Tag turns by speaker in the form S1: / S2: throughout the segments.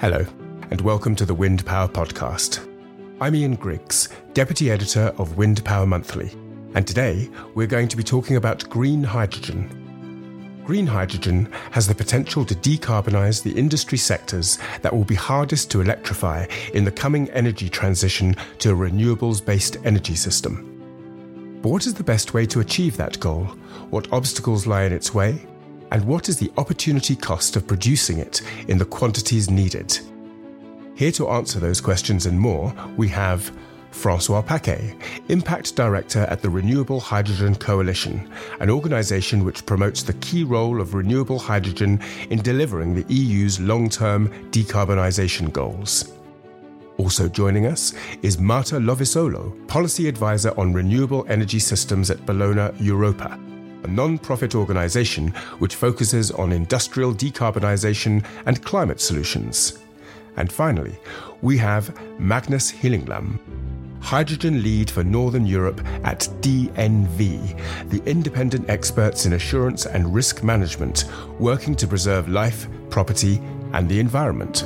S1: Hello, and welcome to the Wind Power Podcast. I'm Ian Griggs, Deputy Editor of Wind Power Monthly, and today we're going to be talking about green hydrogen. Green hydrogen has the potential to decarbonise the industry sectors that will be hardest to electrify in the coming energy transition to a renewables based energy system. But what is the best way to achieve that goal? What obstacles lie in its way? And what is the opportunity cost of producing it in the quantities needed? Here to answer those questions and more, we have Francois Paquet, Impact Director at the Renewable Hydrogen Coalition, an organisation which promotes the key role of renewable hydrogen in delivering the EU's long term decarbonisation goals. Also joining us is Marta Lovisolo, Policy Advisor on Renewable Energy Systems at Bellona, Europa, a non profit organisation which focuses on industrial decarbonisation and climate solutions. And finally, we have Magnus Killingland, Hydrogen Lead for Northern Europe at DNV, the independent experts in assurance and risk management working to preserve life, property, and the environment.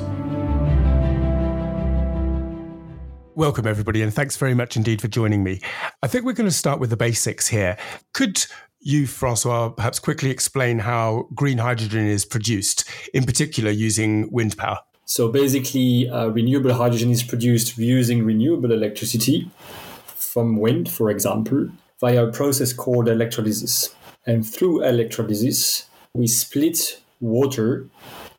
S1: Welcome, everybody, and thanks very much indeed for joining me. I think we're going to start with the basics here. Could you, Francois, perhaps quickly explain how green hydrogen is produced, in particular using wind power?
S2: So basically, uh, renewable hydrogen is produced using renewable electricity from wind, for example, via a process called electrolysis. And through electrolysis, we split water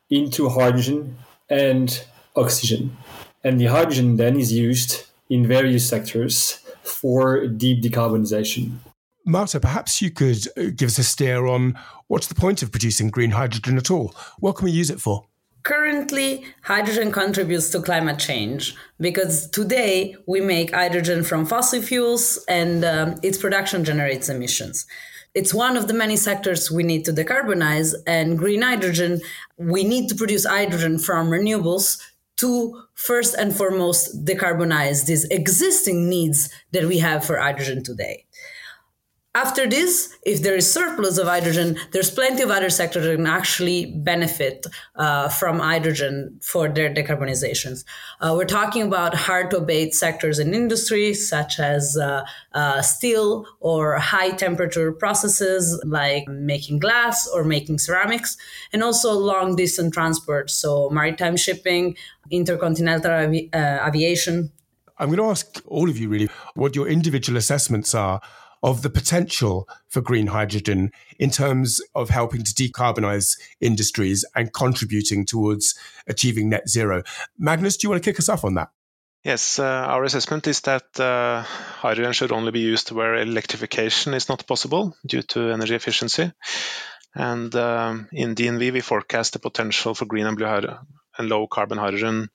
S2: into hydrogen and oxygen. And the hydrogen then is used in various sectors for deep decarbonization.
S1: Marta, perhaps you could uh, give us a steer on what's the point of producing green hydrogen at all? What can we use it for?
S3: Currently, hydrogen contributes to climate change because today we make hydrogen from fossil fuels and um, its production generates emissions. It's one of the many sectors we need to decarbonize, and green hydrogen, we need to produce hydrogen from renewables to first and foremost decarbonize these existing needs that we have for hydrogen today. After this, if there is surplus of hydrogen, there's plenty of other sectors that can actually benefit uh, from hydrogen for their decarbonizations. Uh, we're talking about hard to abate sectors in industry, such as uh, uh steel or high temperature processes like making glass or making ceramics, and also long distance transport, so maritime shipping, intercontinental avi- uh, aviation.
S1: I'm going to ask all of you really what your individual assessments are of the potential for green hydrogen in terms of helping to decarbonize industries and contributing towards achieving net zero. Magnus, do you want to kick us off on that?
S4: Yes, uh, our assessment is that uh, hydrogen should only be used where electrification is not possible due to energy efficiency. And um, in DNV, we forecast the potential for green and blue hydrogen and low carbon hydrogen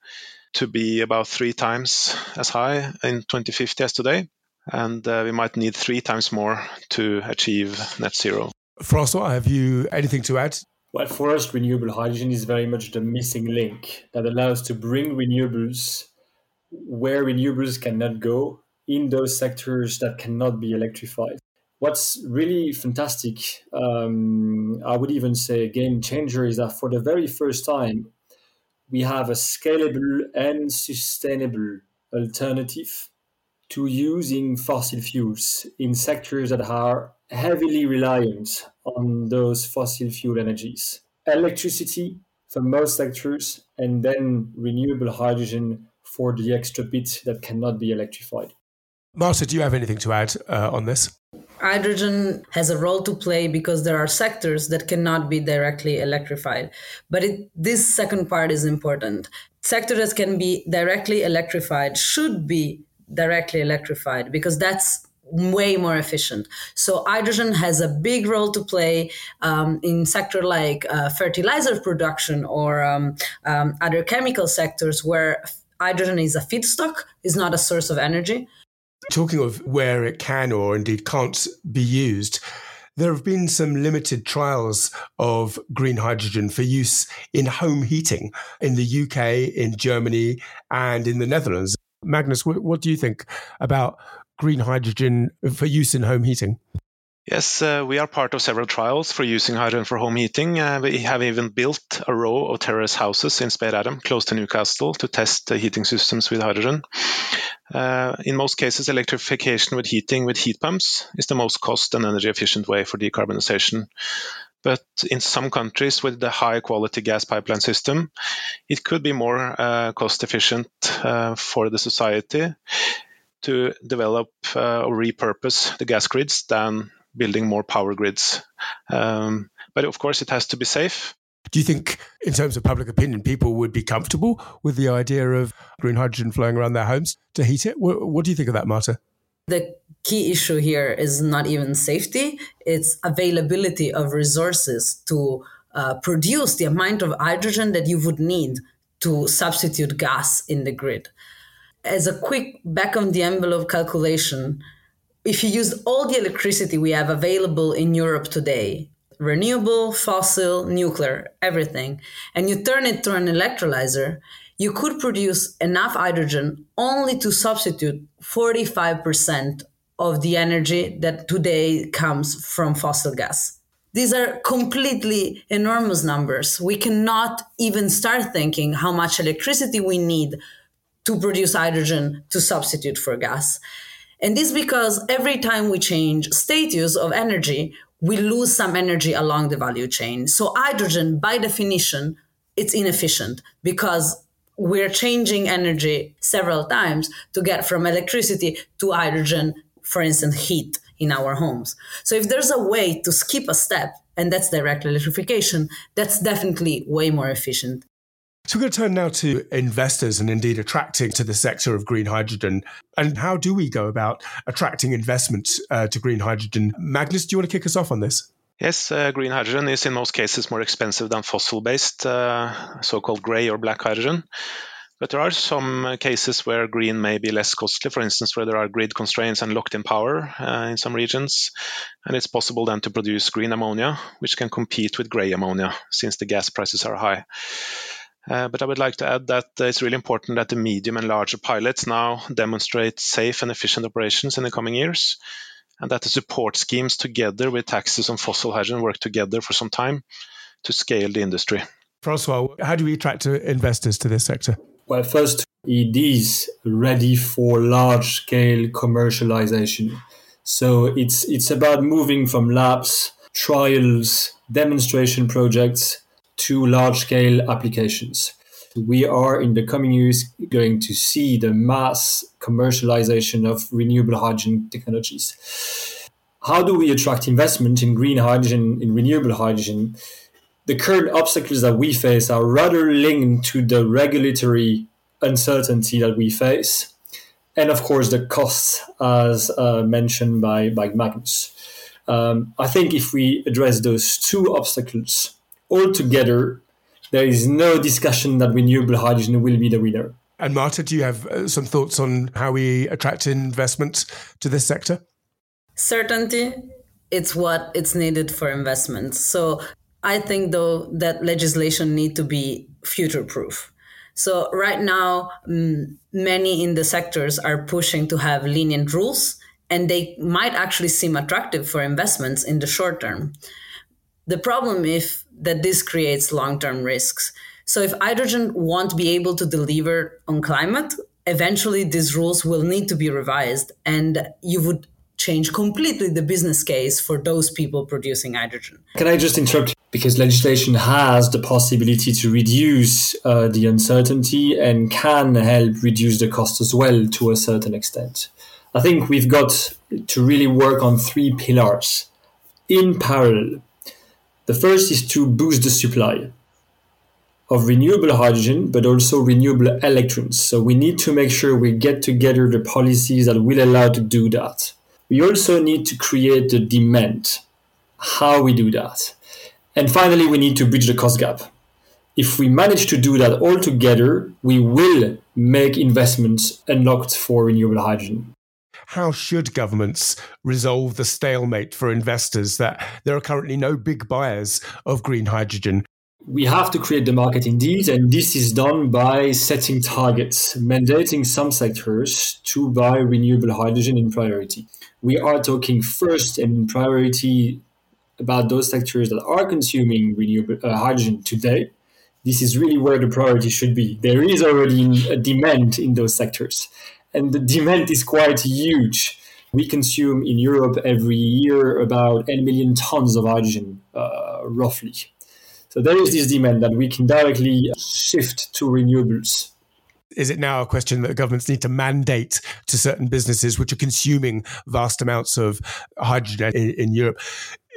S4: to be about three times as high in 2050 as today and uh, we might need three times more to achieve net zero.
S1: Francois, have you anything to add?
S2: Well, for us, renewable hydrogen is very much the missing link that allows to bring renewables where renewables cannot go in those sectors that cannot be electrified. What's really fantastic, um, I would even say a game changer, is that for the very first time, we have a scalable and sustainable alternative to using fossil fuels in sectors that are heavily reliant on those fossil fuel energies. Electricity for most sectors, and then renewable hydrogen for the extra bit that cannot be electrified.
S1: Marta, do you have anything to add uh, on this?
S3: Hydrogen has a role to play because there are sectors that cannot be directly electrified. But it, this second part is important. Sectors that can be directly electrified should be directly electrified because that's way more efficient. So hydrogen has a big role to play um, in sector like uh, fertilizer production or um, um, other chemical sectors where hydrogen is a feedstock, is not a source of energy.
S1: Talking of where it can or indeed can't be used. There have been some limited trials of green hydrogen for use in home heating in the UK, in Germany, and in the Netherlands. Magnus, what, what do you think about green hydrogen for use in home heating?
S4: Yes, uh, we are part of several trials for using hydrogen for home heating. Uh, we have even built a row of terrace houses in Spadeadam, close to Newcastle, to test the heating systems with hydrogen. Uh, in most cases, electrification with heating with heat pumps is the most cost and energy efficient way for decarbonization. But in some countries with the high quality gas pipeline system, it could be more uh, cost efficient uh, for the society to develop uh, or repurpose the gas grids than building more power grids. Um, but of course, it has to be safe.
S1: Do you think, in terms of public opinion, people would be comfortable with the idea of green hydrogen flowing around their homes to heat it? What, what do you think of that, Marta?
S3: The key issue here is not even safety, it's availability of resources to uh, produce the amount of hydrogen that you would need to substitute gas in the grid. As a quick back on the envelope calculation, if you use all the electricity we have available in Europe today, renewable, fossil, nuclear, everything, and you turn it to an electrolyzer, you could produce enough hydrogen only to substitute 45% of the energy that today comes from fossil gas. These are completely enormous numbers. We cannot even start thinking how much electricity we need to produce hydrogen to substitute for gas. And this because every time we change status of energy, we lose some energy along the value chain. So hydrogen, by definition, it's inefficient because we're changing energy several times to get from electricity to hydrogen, for instance, heat in our homes. So if there's a way to skip a step, and that's direct electrification, that's definitely way more efficient.
S1: So we're going to turn now to investors and indeed attracting to the sector of green hydrogen. And how do we go about attracting investment uh, to green hydrogen? Magnus, do you want to kick us off on this?
S4: Yes, uh, green hydrogen is in most cases more expensive than fossil based, uh, so called grey or black hydrogen. But there are some uh, cases where green may be less costly, for instance, where there are grid constraints and locked in power uh, in some regions. And it's possible then to produce green ammonia, which can compete with grey ammonia since the gas prices are high. Uh, but I would like to add that it's really important that the medium and larger pilots now demonstrate safe and efficient operations in the coming years, and that the support schemes together with taxes on fossil hydrogen work together for some time to scale the industry.
S1: Francois, how do we attract uh, investors to this sector?
S2: Well, first, it is ready for large scale commercialization. So it's it's about moving from labs, trials, demonstration projects to large scale applications. We are in the coming years going to see the mass commercialization of renewable hydrogen technologies. How do we attract investment in green hydrogen, in renewable hydrogen? The current obstacles that we face are rather linked to the regulatory uncertainty that we face, and of course the costs, as uh, mentioned by, by Magnus. Um, I think if we address those two obstacles, altogether, there is no discussion that renewable hydrogen will be the winner.
S1: And Marta, do you have uh, some thoughts on how we attract investment to this sector?
S3: Certainty, it's what it's needed for investment. So I think though that legislation need to be future proof. So right now, many in the sectors are pushing to have lenient rules, and they might actually seem attractive for investments in the short term. The problem if that this creates long-term risks. So if hydrogen won't be able to deliver on climate, eventually these rules will need to be revised and you would change completely the business case for those people producing hydrogen.
S2: Can I just interrupt? Because legislation has the possibility to reduce uh, the uncertainty and can help reduce the cost as well to a certain extent. I think we've got to really work on three pillars in parallel the first is to boost the supply of renewable hydrogen, but also renewable electrons. So we need to make sure we get together the policies that will allow to do that. We also need to create the demand, how we do that. And finally, we need to bridge the cost gap. If we manage to do that all together, we will make investments unlocked for renewable hydrogen
S1: how should governments resolve the stalemate for investors that there are currently no big buyers of green hydrogen?
S2: we have to create the market indeed, and this is done by setting targets, mandating some sectors to buy renewable hydrogen in priority. We are talking first and in priority about those sectors that are consuming renewable uh, hydrogen today. This is really where the priority should be. There is already a demand in those sectors, and the demand is quite huge. We consume in Europe every year about 10 million tons of hydrogen, uh, roughly. So there is this demand that we can directly shift to renewables.
S1: Is it now a question that governments need to mandate to certain businesses which are consuming vast amounts of hydrogen in, in Europe?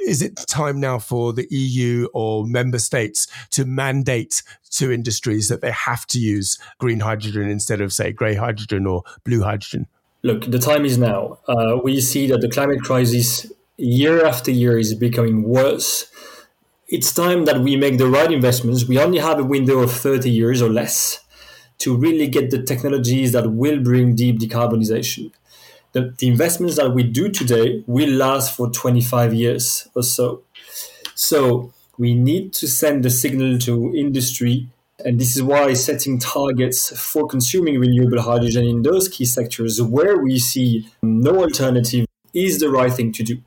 S1: Is it time now for the EU or member states to mandate to industries that they have to use green hydrogen instead of, say, grey hydrogen or blue hydrogen?
S2: Look, the time is now. Uh, we see that the climate crisis year after year is becoming worse it's time that we make the right investments. We only have a window of 30 years or less to really get the technologies that will bring deep decarbonization. The, the investments that we do today will last for 25 years or so. So we need to send the signal to industry and this is why setting targets for consuming renewable hydrogen in those key sectors where we see no alternative is the right thing to do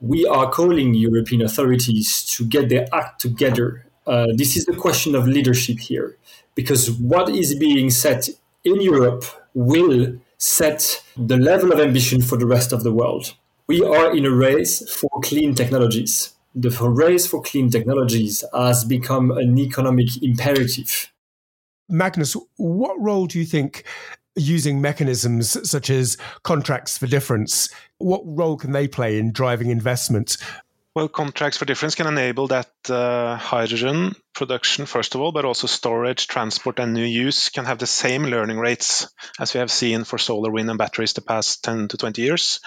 S2: we are calling European authorities to get their act together. Uh, this is the question of leadership here, because what is being set in Europe will set the level of ambition for the rest of the world. We are in a race for clean technologies. The race for clean technologies has become an economic imperative.
S1: Magnus, what role do you think using mechanisms such as contracts for difference, what role can they play in driving investment?
S4: Well, contracts for difference can enable that uh, hydrogen production, first of all, but also storage, transport, and new use can have the same learning rates as we have seen for solar, wind, and batteries the past 10 to 20 years.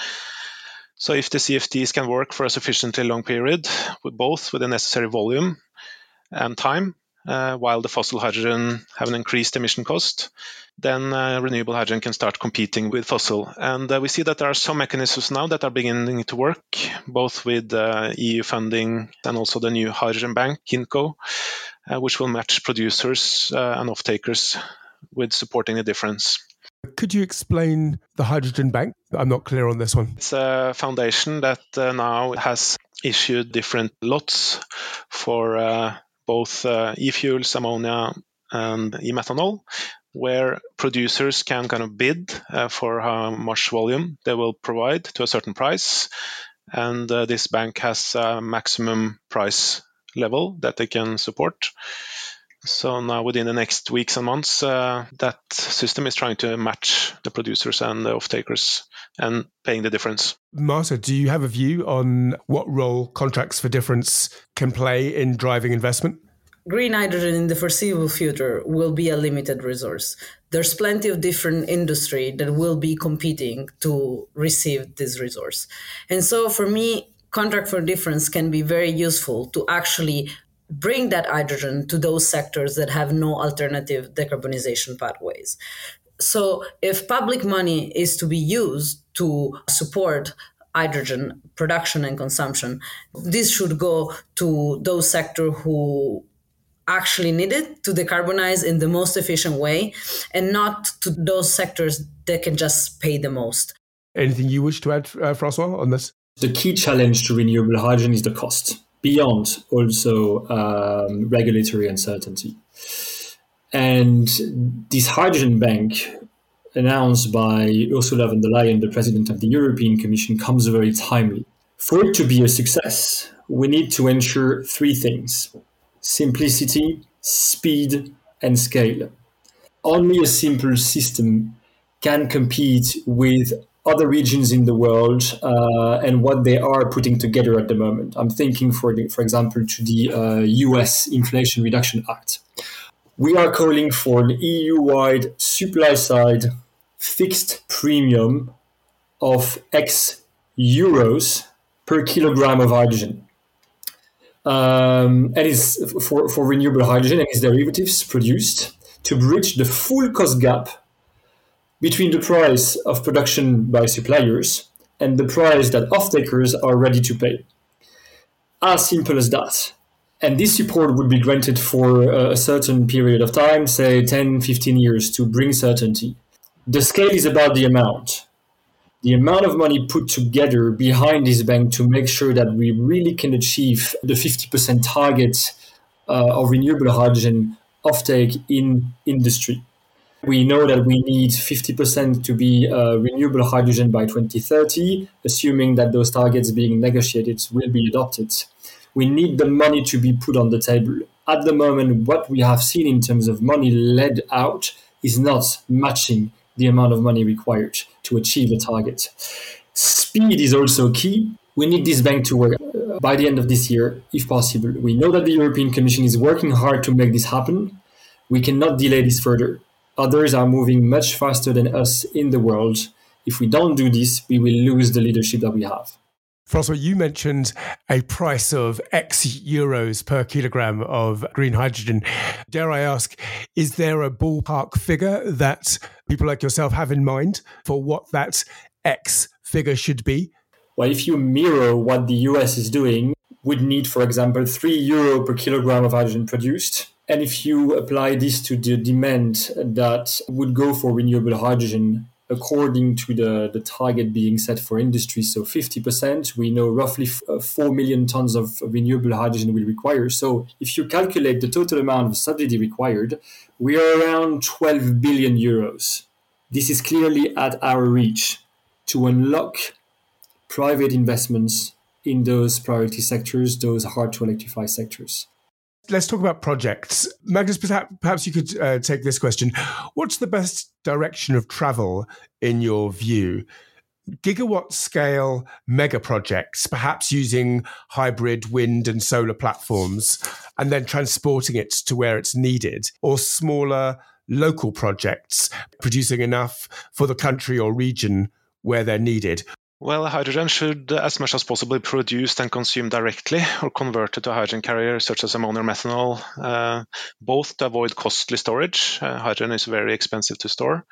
S4: So, if the CFDs can work for a sufficiently long period, with both with the necessary volume and time, uh, while the fossil hydrogen have an increased emission cost, then uh, renewable hydrogen can start competing with fossil. And uh, we see that there are some mechanisms now that are beginning to work, both with uh, EU funding and also the new hydrogen bank, Hintco, uh, which will match producers uh, and off-takers with supporting the difference.
S1: Could you explain the hydrogen bank? I'm not clear on this one.
S4: It's a foundation that now has issued different lots for both uh, e-fuels, ammonia, and e-methanol, where producers can kind of bid uh, for how much volume they will provide to a certain price. And uh, this bank has a maximum price level that they can support. So now, within the next weeks and months, uh, that system is trying to match the producers and the off-takers and paying the difference.
S1: Marta, do you have a view on what role contracts for difference can play in driving investment?
S3: green hydrogen in the foreseeable future will be a limited resource. There's plenty of different industry that will be competing to receive this resource. And so for me, contract for difference can be very useful to actually bring that hydrogen to those sectors that have no alternative decarbonization pathways. So if public money is to be used to support hydrogen production and consumption, this should go to those sectors who actually need it to decarbonize in the most efficient way and not to those sectors that can just pay the most.
S1: Anything you wish to add, uh, Francois, on this?
S2: The key challenge to renewable hydrogen is the cost, beyond also um, regulatory uncertainty. And this hydrogen bank, announced by Ursula von der Leyen, the president of the European Commission, comes very timely. For it to be a success, we need to ensure three things simplicity, speed, and scale. Only a simple system can compete with other regions in the world uh, and what they are putting together at the moment. I'm thinking, for, the, for example, to the uh, US Inflation Reduction Act. We are calling for an EU wide supply side fixed premium of X euros per kilogram of hydrogen um, and is for, for renewable hydrogen and its derivatives produced to bridge the full cost gap between the price of production by suppliers and the price that off-takers are ready to pay. As simple as that. And this support would be granted for a certain period of time, say 10, 15 years, to bring certainty. The scale is about the amount. The amount of money put together behind this bank to make sure that we really can achieve the 50% target uh, of renewable hydrogen offtake in industry. We know that we need 50% to be uh, renewable hydrogen by 2030, assuming that those targets being negotiated will be adopted. We need the money to be put on the table. At the moment, what we have seen in terms of money led out is not matching the amount of money required to achieve the target. Speed is also key. We need this bank to work uh, by the end of this year, if possible. We know that the European Commission is working hard to make this happen. We cannot delay this further. Others are moving much faster than us in the world. If we don't do this, we will lose the leadership that we have.
S1: Francois, you mentioned a price of X euros per kilogram of green hydrogen. Dare I ask, is there a ballpark figure that people like yourself have in mind for what that X figure should be?
S2: Well, if you mirror what the US is doing, would need, for example, three euro per kilogram of hydrogen produced. And if you apply this to the demand that would go for renewable hydrogen according to the, the target being set for industry, so 50%, we know roughly uh, 4 million tons of renewable hydrogen will require. So if you calculate the total amount of subsidy required, we are around 12 billion euros. This is clearly at our reach to unlock private investments in those priority sectors, those hard to electrify sectors.
S1: Let's talk about projects. Magnus, perhaps you could uh, take this question. What's the best direction of travel in your view? Gigawatt scale mega projects, perhaps using hybrid wind and solar platforms and then transporting it to where it's needed, or smaller local projects producing enough for the country or region where they're needed.
S4: Well, hydrogen should, as much as possible, be produced and consumed directly or converted to a hydrogen carrier such as ammonia or methanol, uh, both to avoid costly storage. Uh, hydrogen is very expensive to store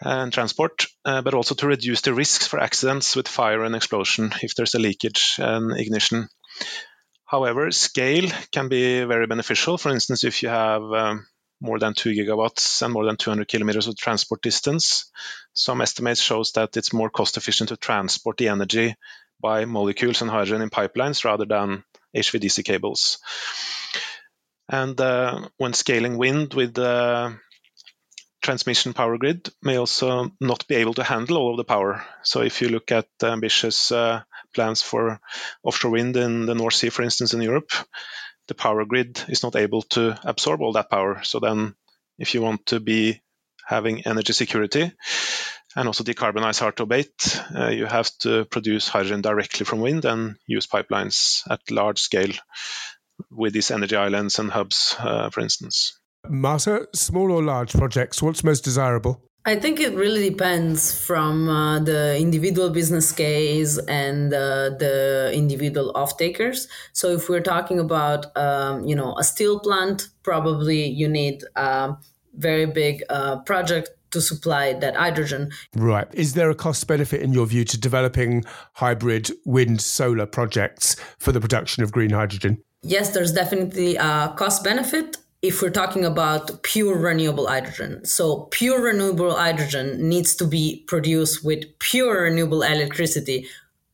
S4: and transport, uh, but also to reduce the risks for accidents with fire and explosion if there's a leakage and ignition. However, scale can be very beneficial. For instance, if you have um, more than 2 gigawatts and more than 200 kilometers of transport distance. Some estimates shows that it's more cost efficient to transport the energy by molecules and hydrogen in pipelines rather than HVDC cables. And uh, when scaling wind with the transmission power grid may also not be able to handle all of the power. So if you look at ambitious uh, plans for offshore wind in the North Sea, for instance, in Europe, the power grid is not able to absorb all that power. So then, if you want to be having energy security and also decarbonize hard to abate, uh, you have to produce hydrogen directly from wind and use pipelines at large scale with these energy islands and hubs, uh, for instance.
S1: Marta, small or large projects, what's most desirable?
S3: I think it really depends from uh, the individual business case and uh, the individual off takers. So if we're talking about, um, you know, a steel plant, probably you need a very big uh, project to supply that hydrogen.
S1: Right. Is there a cost benefit in your view to developing hybrid wind solar projects for the production of green hydrogen?
S3: Yes, there's definitely a cost benefit if we're talking about pure renewable hydrogen. So pure renewable hydrogen needs to be produced with pure renewable electricity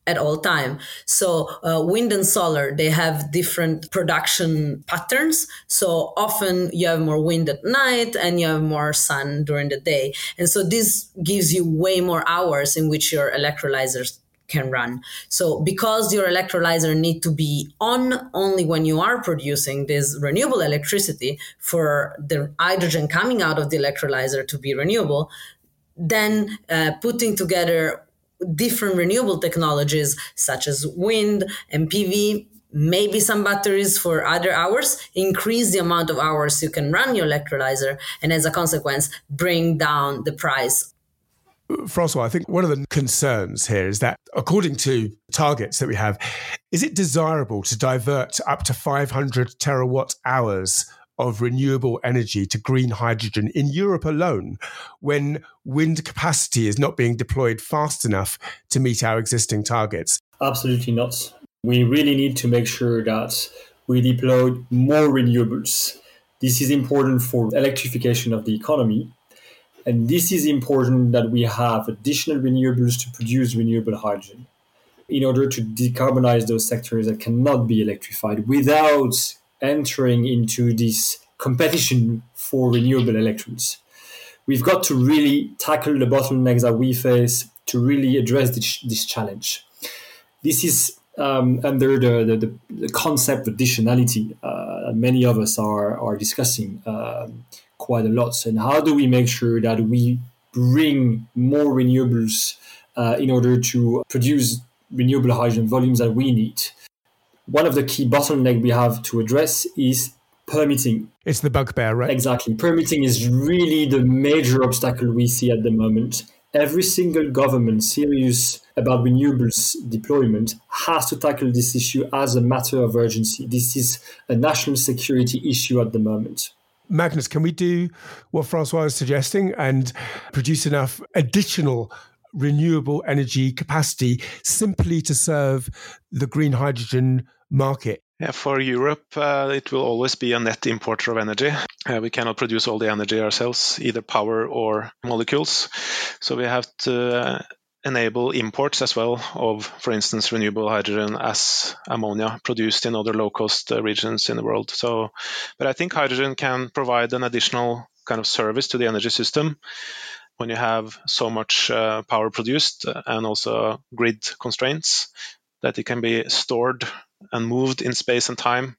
S3: at all time. So uh, wind and solar, they have different production patterns. So often you have more wind at night and you have more sun during the day. And so this gives you way more hours in which your electrolyzers can run. So because your electrolyzer need to be on only when you are producing this renewable electricity for the hydrogen coming out of the electrolyzer to be renewable, then uh, putting together different renewable technologies such as wind and PV maybe some batteries for other hours, increase the amount of hours you can run your electrolyzer, and as a consequence, bring down the price
S1: Francois, I think one of the concerns here is that according to targets that we have, is it desirable to divert up to 500 terawatt hours of renewable energy to green hydrogen in Europe alone when wind capacity is not being deployed fast enough to meet our existing targets?
S2: Absolutely not. We really need to make sure that we deploy more renewables. This is important for electrification of the economy. And this is important that we have additional renewables to produce renewable hydrogen in order to decarbonize those sectors that cannot be electrified without entering into this competition for renewable electrons. We've got to really tackle the bottlenecks that we face to really address this, this challenge. This is um, under the, the, the, concept of additionality uh, many of us are, are discussing um, quite a lot. And how do we make sure that we bring more renewables uh, in order to produce renewable hydrogen volumes that we need? One of the key bottlenecks we have to address is permitting.
S1: It's the bugbear, right?
S2: Exactly. Permitting is really the major obstacle we see at the moment every single government serious about renewables deployment has to tackle this issue as a matter of urgency. This is a national security issue at the moment.
S1: Magnus, can we do what Francois is suggesting and produce enough additional renewable energy capacity simply to serve the green hydrogen market?
S4: Yeah, for Europe, uh, it will always be a net importer of energy. Uh, we cannot produce all the energy ourselves, either power or molecules. So we have to uh, enable imports as well of, for instance, renewable hydrogen as ammonia produced in other low-cost uh, regions in the world. So, but I think hydrogen can provide an additional kind of service to the energy system when you have so much uh, power produced and also grid constraints that it can be stored and moved in space and time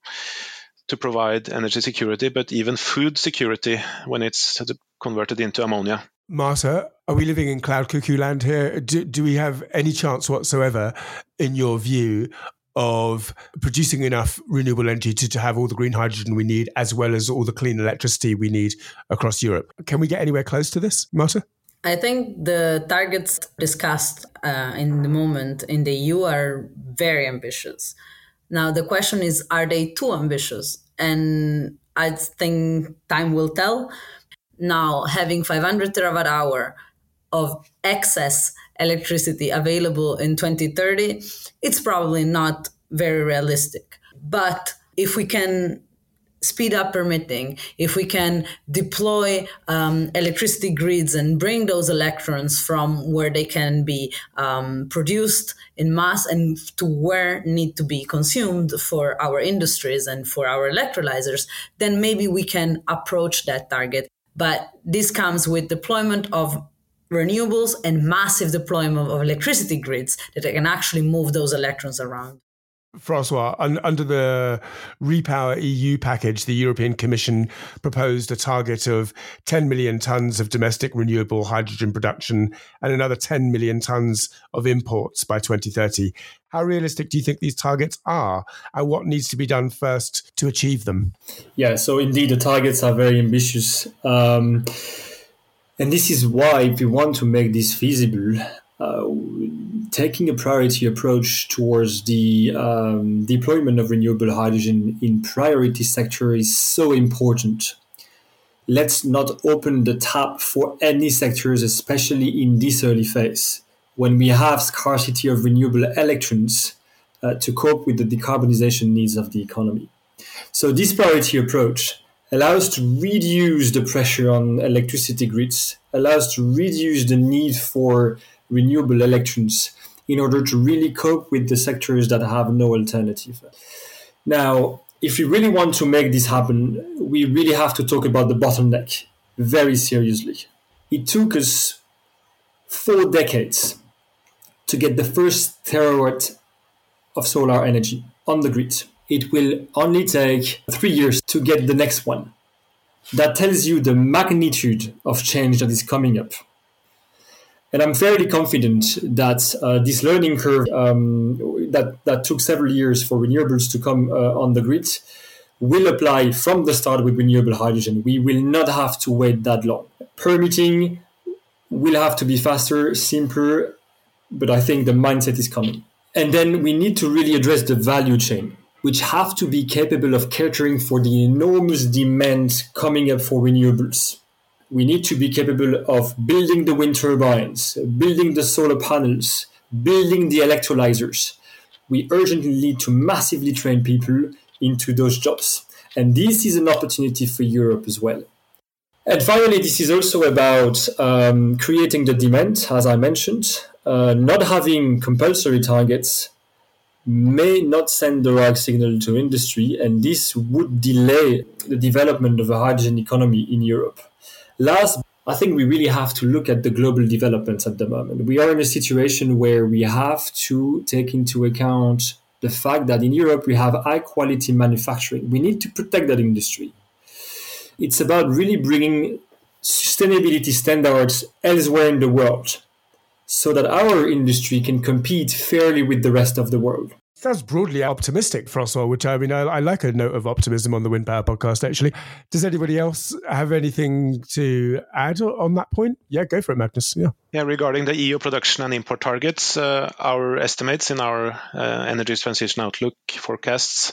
S4: to provide energy security, but even food security when it's converted into ammonia.
S1: Marta, are we living in cloud cuckoo land here? Do, do we have any chance whatsoever, in your view, of producing enough renewable energy to, to have all the green hydrogen we need, as well as all the clean electricity we need across Europe? Can we get anywhere close to this, Marta?
S3: I think the targets discussed uh, in the moment in the EU are very ambitious. Now, the question is are they too ambitious? And I think time will tell. Now, having 500 terawatt hour of excess electricity available in 2030, it's probably not very realistic. But if we can speed up permitting, if we can deploy um, electricity grids and bring those electrons from where they can be um, produced in mass and to where need to be consumed for our industries and for our electrolyzers, then maybe we can approach that target. But this comes with deployment of renewables and massive deployment of electricity grids that can actually move those electrons around.
S1: Francois, un- under the Repower EU package, the European Commission proposed a target of 10 million tonnes of domestic renewable hydrogen production and another 10 million tonnes of imports by 2030. How realistic do you think these targets are, and what needs to be done first to achieve them?
S2: Yeah, so indeed, the targets are very ambitious. Um, and this is why, if we want to make this feasible, uh, taking a priority approach towards the um, deployment of renewable hydrogen in priority sector is so important. Let's not open the tap for any sectors, especially in this early phase, when we have scarcity of renewable electrons uh, to cope with the decarbonization needs of the economy. So this priority approach allows to reduce the pressure on electricity grids, allows to reduce the need for renewable electrons in order to really cope with the sectors that have no alternative. Now, if we really want to make this happen, we really have to talk about the bottleneck very seriously. It took us four decades to get the first terawatt of solar energy on the grid. It will only take three years to get the next one. That tells you the magnitude of change that is coming up. And I'm fairly confident that uh, this learning curve um, that, that took several years for renewables to come uh, on the grid will apply from the start with renewable hydrogen. We will not have to wait that long. Permitting will have to be faster, simpler, but I think the mindset is coming. And then we need to really address the value chain, which have to be capable of catering for the enormous demand coming up for renewables we need to be capable of building the wind turbines, building the solar panels, building the electrolyzers. We urgently need to massively train people into those jobs. And this is an opportunity for Europe as well. And finally, this is also about um, creating the demand, as I mentioned. Uh, not having compulsory targets may not send the right signal to industry, and this would delay the development of a hydrogen economy in Europe. Last, I think we really have to look at the global developments at the moment. We are in a situation where we have to take into account the fact that in Europe we have high quality manufacturing. We need to protect that industry. It's about really bringing sustainability standards elsewhere in the world so that our industry can compete fairly with the rest of the world.
S1: That's broadly optimistic, Francois, which I mean, I, I, like a note of optimism on the Wind Power podcast, actually. Does anybody else have anything to add on that point? Yeah, go for it, Magnus. Yeah.
S4: Yeah, regarding the EU production and import targets, uh, our estimates in our uh, energy transition outlook forecasts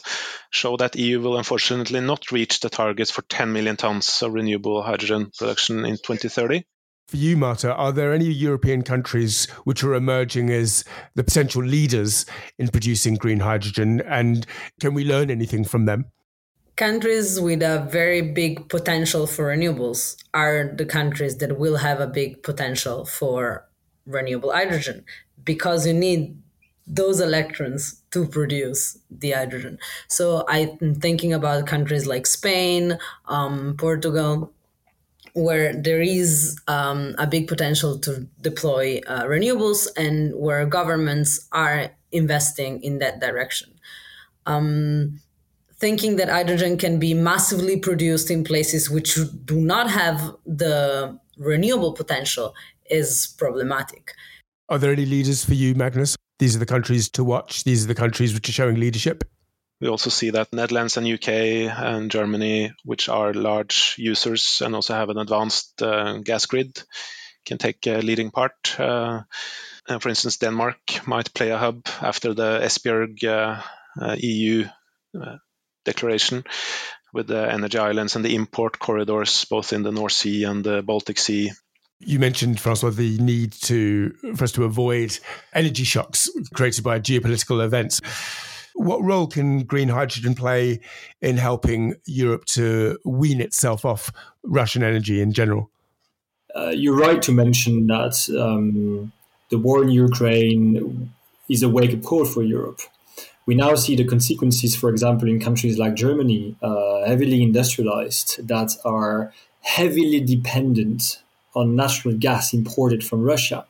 S4: show that EU will unfortunately not reach the targets for 10 million tons of renewable hydrogen production in 2030.
S1: For you, Marta, are there any European countries which are emerging as the potential leaders in producing green hydrogen? And can we learn anything from them?
S3: Countries with a very big potential for renewables are the countries that will have a big potential for renewable hydrogen because you need those electrons to produce the hydrogen. So I'm thinking about countries like Spain, um, Portugal, where there is um, a big potential to deploy uh, renewables and where governments are investing in that direction. Um, thinking that hydrogen can be massively produced in places which do not have the renewable potential is problematic.
S1: Are there any leaders for you, Magnus? These are the countries to watch. These are the countries which are showing leadership.
S4: We also see that Netherlands and UK and Germany, which are large users and also have an advanced uh, gas grid, can take a leading part. Uh, for instance, Denmark might play a hub after the Esbjerg uh, uh EU uh, declaration with the energy islands and the import corridors both in the North Sea and the Baltic Sea.
S1: You mentioned, Francois, the need to for us to avoid energy shocks created by geopolitical events. What role can green hydrogen play in helping Europe to wean itself off Russian energy in general?
S2: Uh, you're right to mention that um, the war in Ukraine is a wake up call for Europe. We now see the consequences, for example, in countries like Germany, uh, heavily industrialized, that are heavily dependent on natural gas imported from Russia.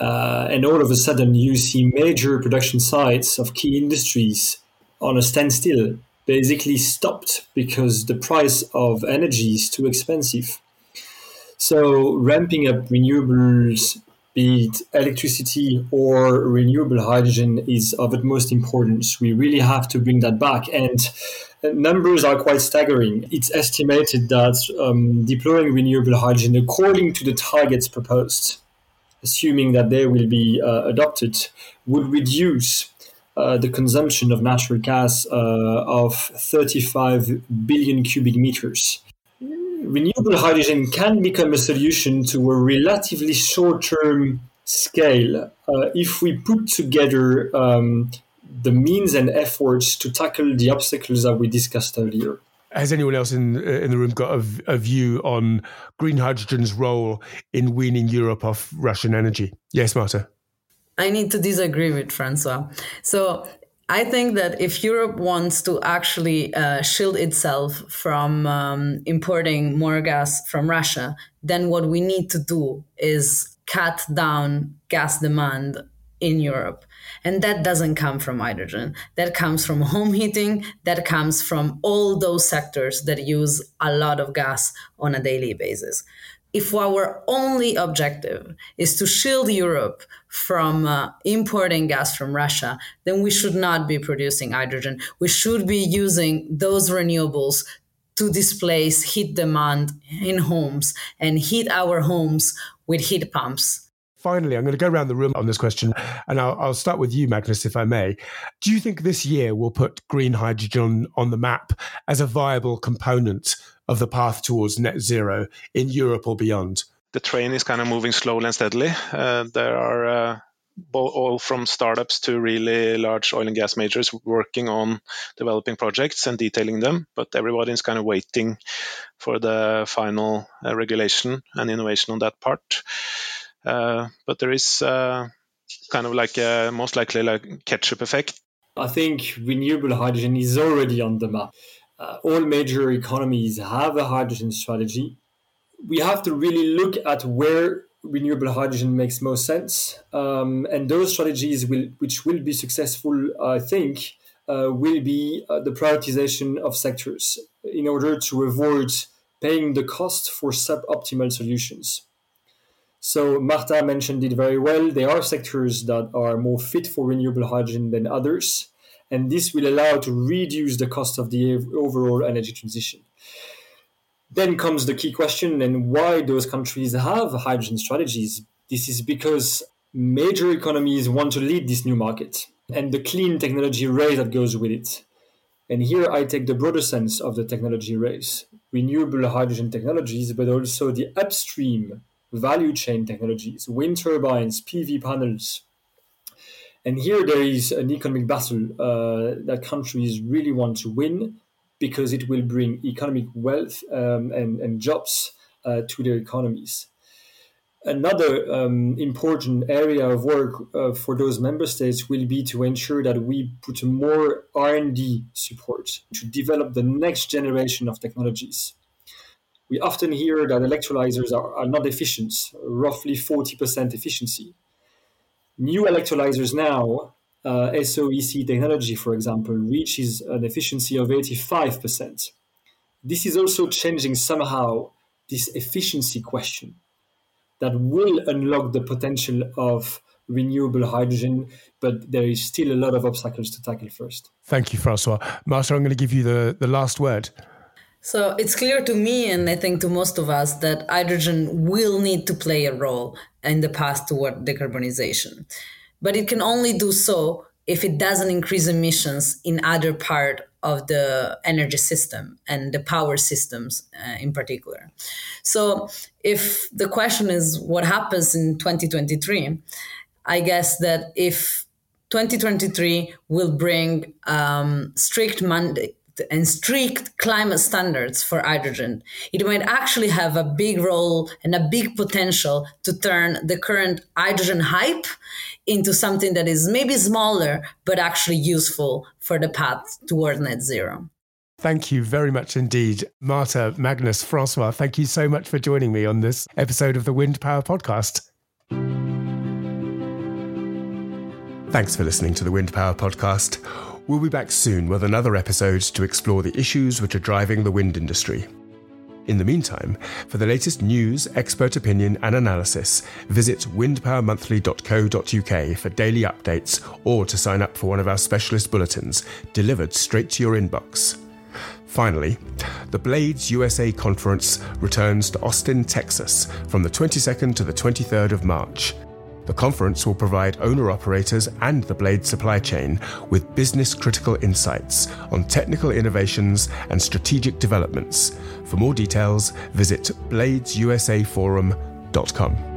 S2: Uh, and all of a sudden, you see major production sites of key industries on a standstill, basically stopped because the price of energy is too expensive. So, ramping up renewables, be it electricity or renewable hydrogen, is of utmost importance. We really have to bring that back. And numbers are quite staggering. It's estimated that um, deploying renewable hydrogen according to the targets proposed assuming that they will be uh, adopted, would reduce uh, the consumption of natural gas uh, of 35 billion cubic meters. Renewable hydrogen can become a solution to a relatively short term scale uh, if we put together um, the means and efforts to tackle the obstacles that we discussed earlier.
S1: Has anyone else in in the room got a, a, view on green hydrogen's role in weaning Europe off Russian energy? Yes, Marta.
S3: I need to disagree with Francois. So I think that if Europe wants to actually uh, shield itself from um, importing more gas from Russia, then what we need to do is cut down gas demand in Europe. And that doesn't come from hydrogen. That comes from home heating. That comes from all those sectors that use a lot of gas on a daily basis. If our only objective is to shield Europe from uh, importing gas from Russia, then we should not be producing hydrogen. We should be using those renewables to displace heat demand in homes and heat our homes with heat pumps
S1: finally, I'm going to go around the room on this question, and I'll, I'll, start with you, Magnus, if I may. Do you think this year will put green hydrogen on the map as a viable component of the path towards net zero in Europe or beyond?
S4: The train is kind of moving slowly and steadily. Uh, there are uh, all from startups to really large oil and gas majors working on developing projects and detailing them. But everybody is kind of waiting for the final uh, regulation and innovation on that part. Uh, but there is uh, kind of like a, most likely like ketchup effect.
S2: I think renewable hydrogen is already on the map. Uh, all major economies have a hydrogen strategy. We have to really look at where renewable hydrogen makes most sense. Um, and those strategies will, which will be successful, I think, uh, will be uh, the prioritization of sectors in order to avoid paying the cost for suboptimal solutions. So Marta mentioned it very well. There are sectors that are more fit for renewable hydrogen than others, and this will allow to reduce the cost of the overall energy transition. Then comes the key question and why those countries have hydrogen strategies. This is because major economies want to lead this new market and the clean technology race that goes with it. And here I take the broader sense of the technology race renewable hydrogen technologies, but also the upstream value chain technologies, wind turbines, PV panels. And here there is an economic battle uh, that countries really want to win because it will bring economic wealth um, and, and, jobs uh, to their economies. Another um, important area of work uh, for those member states will be to ensure that we put more R&D support to develop the next generation of technologies. We often hear that electrolyzers are, are not efficient, roughly 40% efficiency. New electrolyzers now uh, SOEC technology, for example, reaches an efficiency of 85%. This is also changing somehow this efficiency question that will unlock the potential of renewable hydrogen, but there is still a lot of obstacles to tackle first.
S1: Thank you, Francois. Marta, I'm going to give you the, the last word.
S3: So it's clear to me, and I think to most of us, that hydrogen will need to play a role in the path toward decarbonization but it can only do so if it doesn't increase emissions in other part of the energy system and the power systems uh, in particular. So if the question is what happens in 2023, I guess that if 2023 will bring um, strict mandate and strict climate standards for hydrogen, it might actually have a big role and a big potential to turn the current hydrogen hype into something that is maybe smaller, but actually useful for the path toward net zero.
S1: Thank you very much indeed. Marta, Magnus, Francois, thank you so much for joining me on this episode of the Wind Power Podcast. Thanks for listening to the Wind Power Podcast. We'll be back soon with another episode to explore the issues which are driving the wind industry. In the meantime, for the latest news, expert opinion, and analysis, visit windpowermonthly.co.uk for daily updates or to sign up for one of our specialist bulletins delivered straight to your inbox. Finally, the Blades USA conference returns to Austin, Texas from the 22nd to the 23rd of March. The conference will provide owner operators and the blade supply chain with business critical insights on technical innovations and strategic developments. For more details, visit bladesusaforum.com.